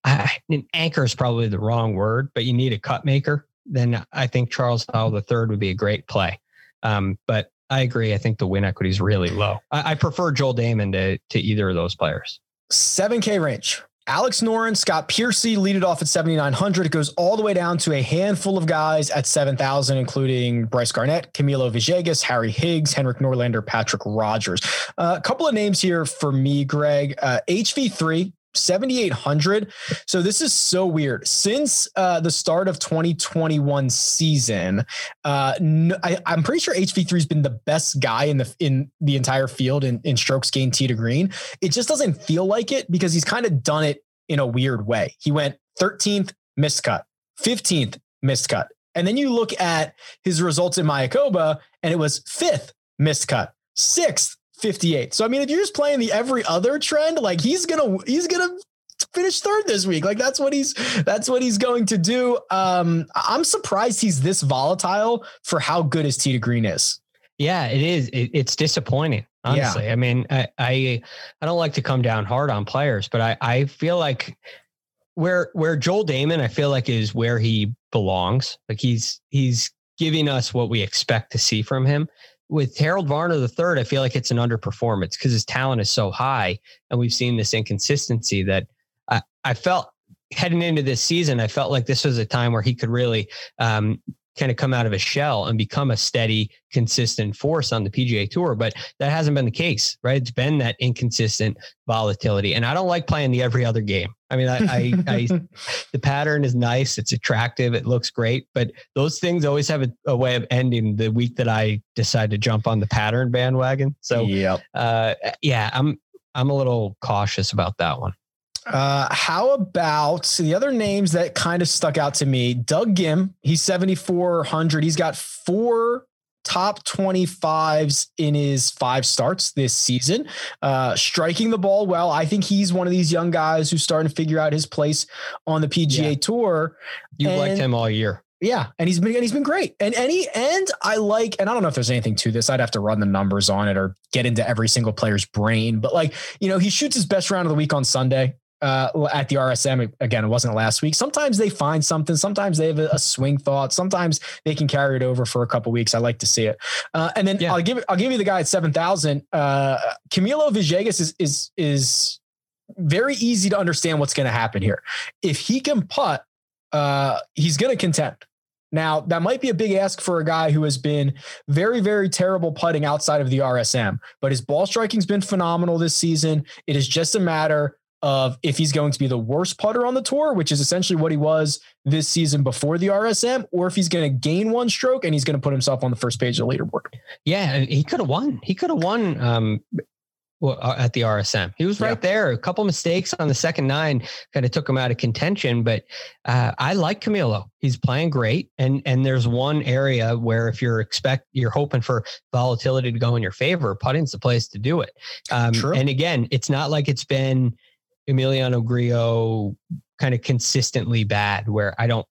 I, an anchor is probably the wrong word, but you need a cut maker, then I think Charles Howell the third would be a great play. Um, but I agree. I think the win equity is really low. I, I prefer Joel Dahmen to, to either of those players. 7K range. Alex Noren, Scott Piercy lead it off at 7,900. It goes all the way down to a handful of guys at 7,000, including Bryce Garnett, Camilo Villegas, Harry Higgs, Henrik Norlander, Patrick Rodgers. Uh, a couple of names here for me, Greg. Uh, HV3, 7800 so this is so weird. Since uh, the start of 2021 season uh, no, I, am pretty sure hv3 has been the best guy in the in the entire field in, in strokes gained tee to green. It just doesn't feel like it because he's kind of done it in a weird way. He went 13th missed cut 15th missed cut and then you look at his results in mayakoba and it was fifth missed cut sixth 58. So I mean, if you're just playing the every other trend, like he's gonna he's gonna finish third this week. Like that's what he's that's what he's going to do. Um, I'm surprised he's this volatile for how good his tee to green is. Yeah, it is. It, it's disappointing. Honestly, yeah. I mean, I, I I don't like to come down hard on players, but I I feel like where where Joel Dahmen I feel like is where he belongs. Like he's he's giving us what we expect to see from him with Harold Varner the third, I feel like it's an underperformance because his talent is so high, and we've seen this inconsistency that I, I felt heading into this season, I felt like this was a time where he could really um, kind of come out of a shell and become a steady, consistent force on the PGA Tour. But that hasn't been the case, right? It's been that inconsistent volatility. And I don't like playing the every other game. I mean, I, I, I the pattern is nice, it's attractive, it looks great, but those things always have a, a, way of ending the week that I decide to jump on the pattern bandwagon. So, yep. uh, yeah, I'm I'm a little cautious about that one. Uh, how about the other names that kind of stuck out to me? Doug Ghim, he's 7,400. He's got four top 25s in his five starts this season, uh, striking the ball well. I think he's one of these young guys who's starting to figure out his place on the PGA yeah. Tour. You've liked him all year. Yeah, and he's been and he's been great. And any and I like and I don't know if there's anything to this. I'd have to run the numbers on it or get into every single player's brain. But like you know, he shoots his best round of the week on Sunday uh, at the RSM. Again, it wasn't last week. Sometimes they find something. Sometimes they have a, a swing thought. Sometimes they can carry it over for a couple weeks. I like to see it. Uh, and then yeah. I'll give I'll give you the guy at seven thousand. Uh, Camilo Villegas is is is very easy to understand what's going to happen here. If he can putt, uh, he's going to contend. Now, that might be a big ask for a guy who has been very, very terrible putting outside of the RSM, but his ball striking's been phenomenal this season. It is just a matter of if he's going to be the worst putter on the tour, which is essentially what he was this season before the RSM, or if he's going to gain one stroke and he's going to put himself on the first page of the leaderboard. Yeah, he could have won. He could have won um, uh, at the RSM. He was right yeah. there. A couple mistakes on the second nine kind of took him out of contention. But uh, I like Camilo. He's playing great, and and there's one area where if you're expect you're hoping for volatility to go in your favor, putting's the place to do it. Um, and again, it's not like it's been Emiliano Grillo kind of consistently bad where I don't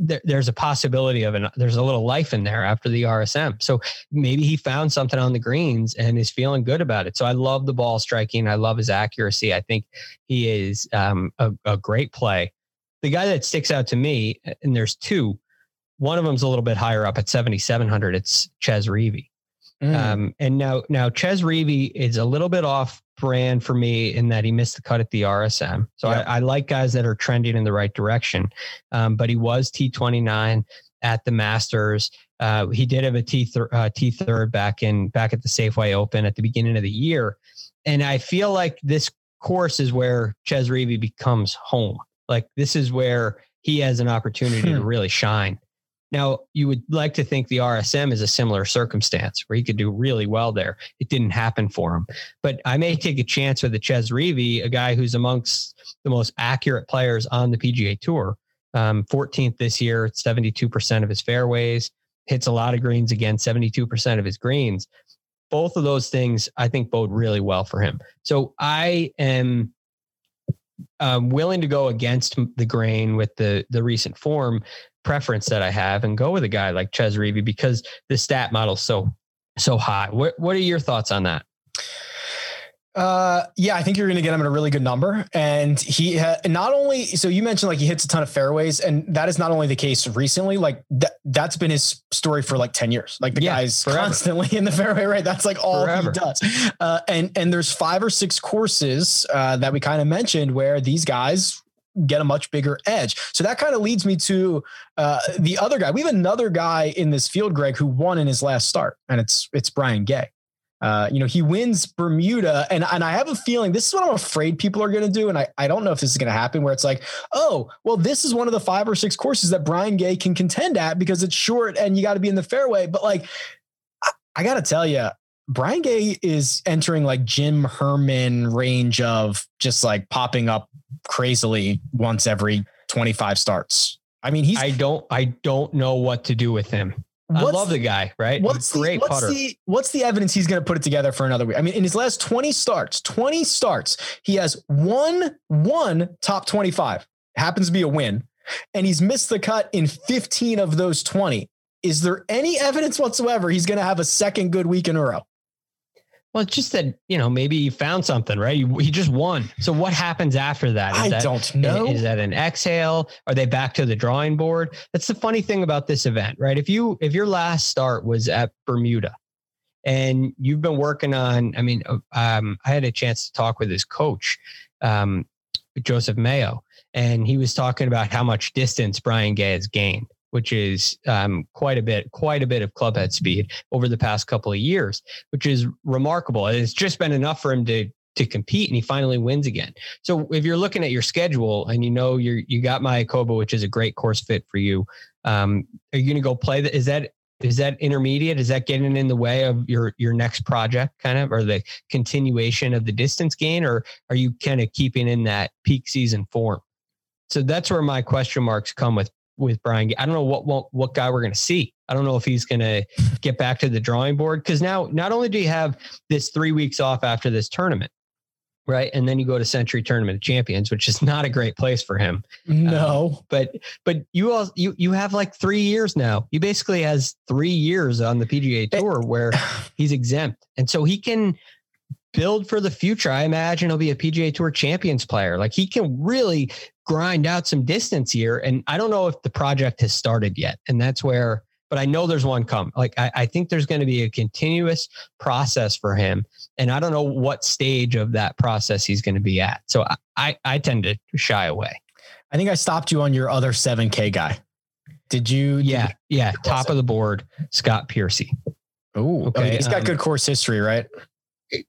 there, there's a possibility of an there's a little life in there after the RSM. So maybe he found something on the greens and is feeling good about it. So I love the ball striking. I love his accuracy. I think he is um, a, a great play. The guy that sticks out to me, and there's two. One of them's a little bit higher up at 7,700. It's Chez Reavie. Mm. Um, and now, now Chez Reavie is a little bit off brand for me in that he missed the cut at the RSM. So yep. I, I, like guys that are trending in the right direction. Um, but he was T29 at the Masters. Uh, he did have a T thir- uh, T third back in back at the Safeway Open at the beginning of the year, and I feel like this course is where Chez Reavie becomes home. Like this is where he has an opportunity to hmm. really shine. Now, you would like to think the RSM is a similar circumstance where he could do really well there. It didn't happen for him. But I may take a chance with the Chez Reavie, a guy who's amongst the most accurate players on the PGA Tour. Um, 14th this year, 72% of his fairways, hits a lot of greens again, 72% of his greens. Both of those things I think bode really well for him. So I am um, willing to go against the grain with the the recent form preference that I have and go with a guy like Chez Reavie because the stat model's so so high. What what are your thoughts on that? Uh, yeah, I think you're going to get him at a really good number. And he ha- not only, so you mentioned like he hits a ton of fairways, and that is not only the case recently, like that, that's been his story for like 10 years. Like the yeah, guy's forever. constantly in the fairway, right? That's like all forever. he does. Uh, and, and there's five or six courses, uh, that we kind of mentioned where these guys get a much bigger edge. So that kind of leads me to uh, the other guy. We have another guy in this field, Greg, who won in his last start, and it's it's Brian Gay. Uh, you know, he wins Bermuda, and and I have a feeling this is what I'm afraid people are going to do, and I I don't know if this is going to happen. Where it's like, oh, well, this is one of the five or six courses that Brian Gay can contend at because it's short and you got to be in the fairway. But like, I, I got to tell you, Brian Gay is entering like Jim Herman range of just like popping up crazily once every 25 starts. I mean, he's I don't I don't know what to do with him. I love the, the guy, right? What's great the, what's putter. The, what's the evidence he's going to put it together for another week? I mean, in his last 20 starts, 20 starts, he has one one top 25. Happens to be a win. And he's missed the cut in 15 of those 20. Is there any evidence whatsoever he's going to have a second good week in a row? Well, it's just that you know maybe he found something, right? He, he just won. So what happens after that? Is I that, don't know. Is that an exhale? Are they back to the drawing board? That's the funny thing about this event, right? If you if your last start was at Bermuda, and you've been working on, I mean, uh, um, I had a chance to talk with his coach, um, Joseph Mayo, and he was talking about how much distance Brian Gay has gained which is um, quite a bit, quite a bit of club head speed over the past couple of years, which is remarkable. And It's just been enough for him to to compete, and he finally wins again. So if you're looking at your schedule and you know you're you got Mayakoba, which is a great course fit for you, um, are you going to go play that? Is that is that intermediate? Is that getting in the way of your your next project, kind of, or the continuation of the distance gain, or are you kind of keeping in that peak season form? So that's where my question marks come with with Brian. I don't know what what, what guy we're going to see. I don't know if he's going to get back to the drawing board because now not only do you have this three weeks off after this tournament, right? And then you go to Sentry Tournament of Champions, which is not a great place for him. No, um, but but you all you you have like three years now. He basically has three years on the PGA eh, Tour where *clears throat* he's exempt, and so he can build for the future. I imagine he'll be a PGA Tour Champions player. Like he can really grind out some distance here, and I don't know if the project has started yet, and that's where but I know there's one come. Like I, I think there's going to be a continuous process for him, and I don't know what stage of that process he's going to be at. So I, I, I tend to shy away. I think I stopped you on your other 7K guy. Did you? Yeah, did you, yeah. Top of the board, Scott Piercy. Oh, okay. He's got um, good course history, right?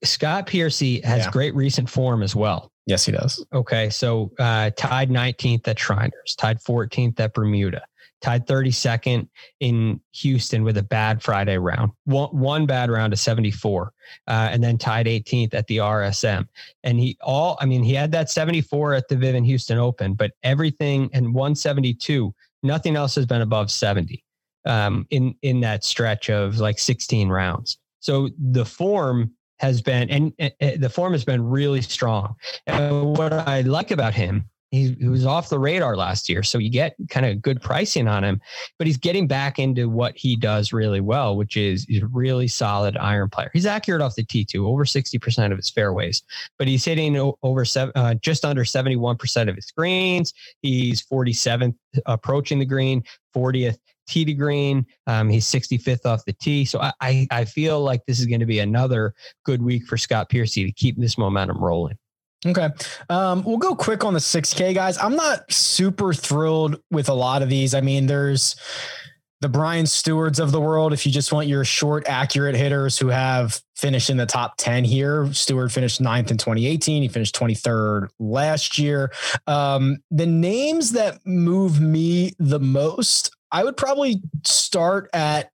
Scott Piercy has yeah. great recent form as well. Yes, he does. Okay, so uh, tied 19th at Shriners, tied 14th at Bermuda, tied 32nd in Houston with a bad Friday round, one, one bad round of 74, uh, and then tied 18th at the RSM. And he all, I mean, he had that 74 at the Vivint Houston Open, but everything and 172, nothing else has been above 70 um, in in that stretch of like 16 rounds. So the form has been, and, and the form has been really strong. And what I like about him he, he was off the radar last year. So you get kind of good pricing on him, but he's getting back into what he does really well, which is he's a really solid iron player. He's accurate off the T2, over 60% of his fairways, but he's hitting over seven, uh, just under 71% of his greens. He's 47th approaching the green, 40th tee to green. Um, he's 65th off the tee. So I, I, I feel like this is going to be another good week for Scott Piercy to keep this momentum rolling. Okay. Um, we'll go quick on the 6K guys. I'm not super thrilled with a lot of these. I mean, there's the Brian Stuards of the world. If you just want your short, accurate hitters who have finished in the top 10 here, Stuard finished ninth in 2018. He finished 23rd last year. Um, the names that move me the most, I would probably start at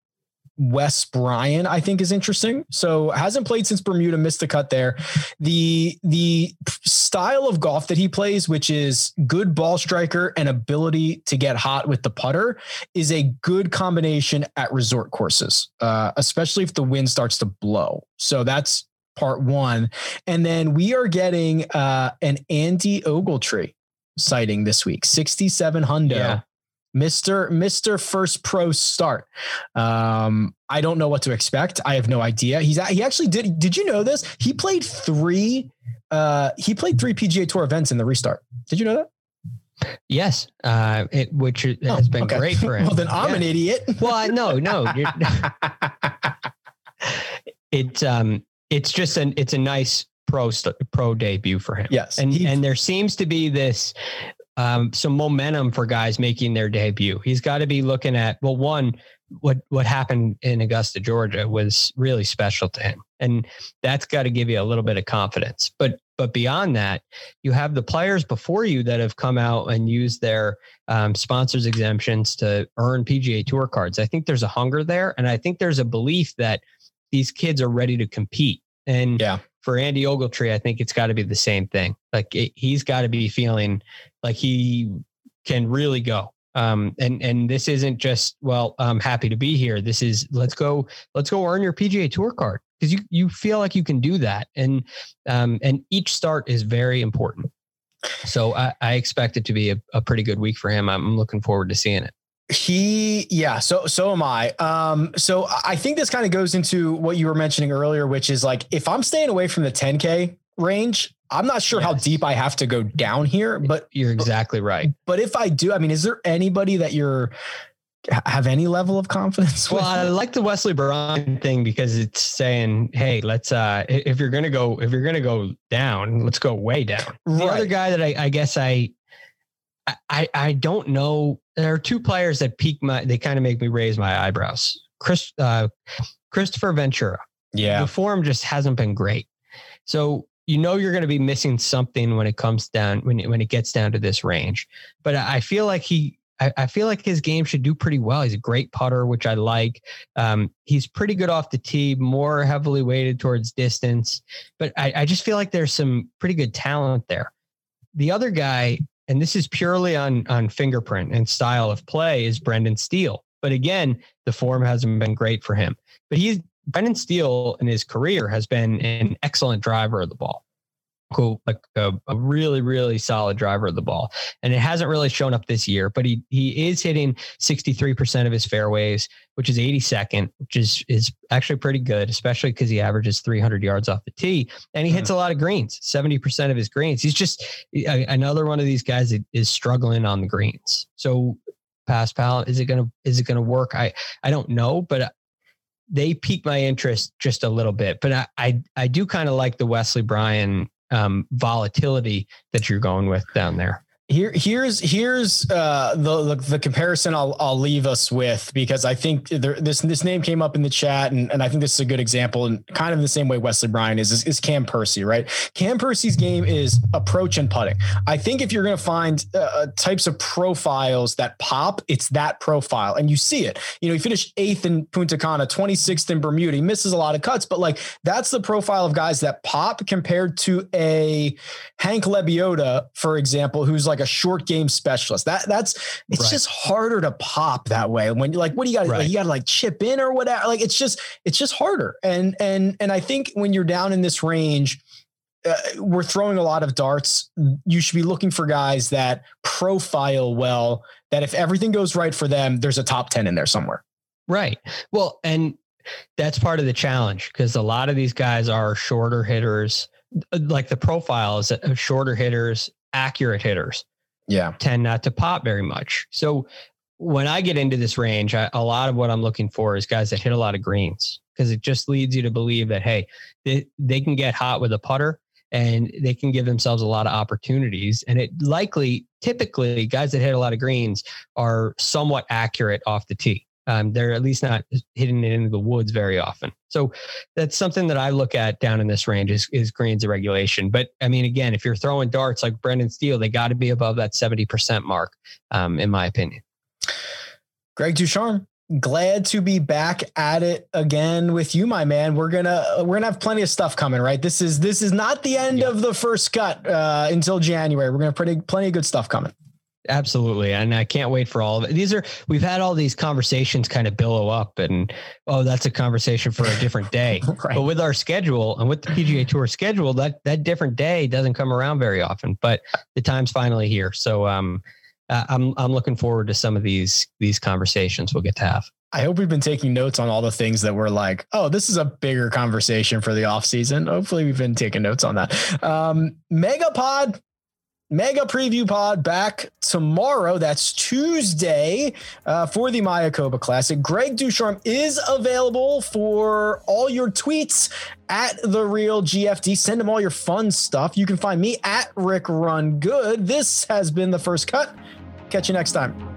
Wes Bryan, I think is interesting. So hasn't played since Bermuda, missed the cut there. The the style of golf that he plays, which is good ball striker and ability to get hot with the putter, is a good combination at resort courses, uh, especially if the wind starts to blow. So that's part one. And then we are getting uh, an Andy Ogletree sighting this week, 67 hundo. Yeah. Mr. Mr. First Pro Start. Um, I don't know what to expect. I have no idea. He's he actually did. Did you know this? He played three. Uh, he played three PGA Tour events in the restart. Did you know that? Yes, uh, it, which has oh, been okay. great for *laughs* him. well, then I'm yeah. an idiot. well, no, *laughs* no. it's um, it's just an it's a nice pro pro debut for him. Yes, and and there seems to be this um, some momentum for guys making their debut. He's got to be looking at well, one, what what happened in Augusta, Georgia, was really special to him, and that's got to give you a little bit of confidence. But but beyond that, you have the players before you that have come out and used their um, sponsors exemptions to earn PGA Tour cards. I think there's a hunger there, and I think there's a belief that these kids are ready to compete. And yeah. For Andy Ogletree, I think it's got to be the same thing. Like it, he's got to be feeling like he can really go. Um, and and this isn't just well, I'm happy to be here. This is let's go, let's go earn your PGA Tour card because you you feel like you can do that, and um, and each start is very important. So I, I expect it to be a, a pretty good week for him. I'm looking forward to seeing it. He, yeah, so so am I. Um, so I think this kind of goes into what you were mentioning earlier, which is like if I'm staying away from the 10K range, I'm not sure yes. how deep I have to go down here, but you're exactly right. But if I do, I mean, is there anybody that you're have any level of confidence? Well, I like the Wesley Bryan thing because it's saying, "Hey, let's uh if you're gonna go if you're gonna go down, let's go way down." The other guy that I, I guess I I I don't know. There are two players that peak my. They kind of make me raise my eyebrows. Chris uh, Kristoffer Ventura. Yeah. The form just hasn't been great. So you know you're going to be missing something when it comes down when it, when it gets down to this range. But I feel like he I, I, feel like his game should do pretty well. He's a great putter, which I like. Um, he's pretty good off the tee, more heavily weighted towards distance. But I, I just feel like there's some pretty good talent there. The other guy, and this is purely on on fingerprint and style of play, is Brendan Steele. But again, the form hasn't been great for him. But he's Brendan Steele in his career has been an excellent driver of the ball cool, like a, a, really, really solid driver of the ball. And it hasn't really shown up this year, but he he is hitting 63% of his fairways, which is 82nd, which is is actually pretty good, especially because he averages 300 yards off the tee. And he hits mm-hmm. a lot of greens, 70% of his greens. He's just a, another one of these guys that is struggling on the greens. So pass pal, is it gonna is it gonna work? I I don't know, but they pique my interest just a little bit. But I I, I do kind of like the Wesley Bryan um, volatility that you're going with down there. Here, here's here's uh, the, the, the comparison I'll I'll leave us with because I think there, this this name came up in the chat and, and I think this is a good example and kind of the same way Wesley Bryan is, is, is Cam Percy right? Cam Percy's game is approach and putting. I think if you're going to find uh, uh, types of profiles that pop it's that profile and you see it. You know he finished eighth in Punta Cana 26th in Bermuda. He misses a lot of cuts but like that's the profile of guys that pop compared to a Hank Lebioda for example who's like like a short game specialist. That that's it's right. just harder to pop that way. When you like, what do you got? Right. Like, you got to like chip in or whatever. Like it's just it's just harder. And and and I think when you're down in this range. Uh, we're throwing a lot of darts. You should be looking for guys that profile well. That if everything goes right for them, there's a top ten in there somewhere. Right. Well, and that's part of the challenge because a lot of these guys are shorter hitters. Like the profiles of shorter hitters accurate hitters. Yeah. Tend not to pop very much. So when i get into this range I, a lot of what i'm looking for is guys that hit a lot of greens because it just leads you to believe that hey they, they can get hot with a putter and they can give themselves a lot of opportunities. And it likely typically guys that hit a lot of greens are somewhat accurate off the tee um, they're at least not hitting it into the woods very often. So that's something that I look at down in this range is, is greens of regulation. But I mean, again, if you're throwing darts like Brendan Steele, they got to be above that 70% mark, um, in my opinion. Greg DuCharme, glad to be back at it again with you, my man. We're gonna we're gonna have plenty of stuff coming, right? This is this is not the end yeah. of the first cut uh, until January. We're gonna pretty plenty of good stuff coming. Absolutely. And I can't wait for all of it. These are, we've had all these conversations kind of billow up and, oh, that's a conversation for a different day. *laughs* right. But with our schedule and with the PGA Tour schedule, that, that different day doesn't come around very often, but the time's finally here. So, um, uh, I'm, I'm looking forward to some of these, these conversations we'll get to have. I hope we've been taking notes on all the things that we're like, oh, this is a bigger conversation for the off season. Hopefully we've been taking notes on that. Um, Megapod mega preview pod back tomorrow. That's Tuesday uh, for the Mayakoba Classic. Greg DuCharme is available for all your tweets at the real GFD. Send him all your fun stuff. You can find me at Rick Run Good. This has been the first cut. Catch you next time.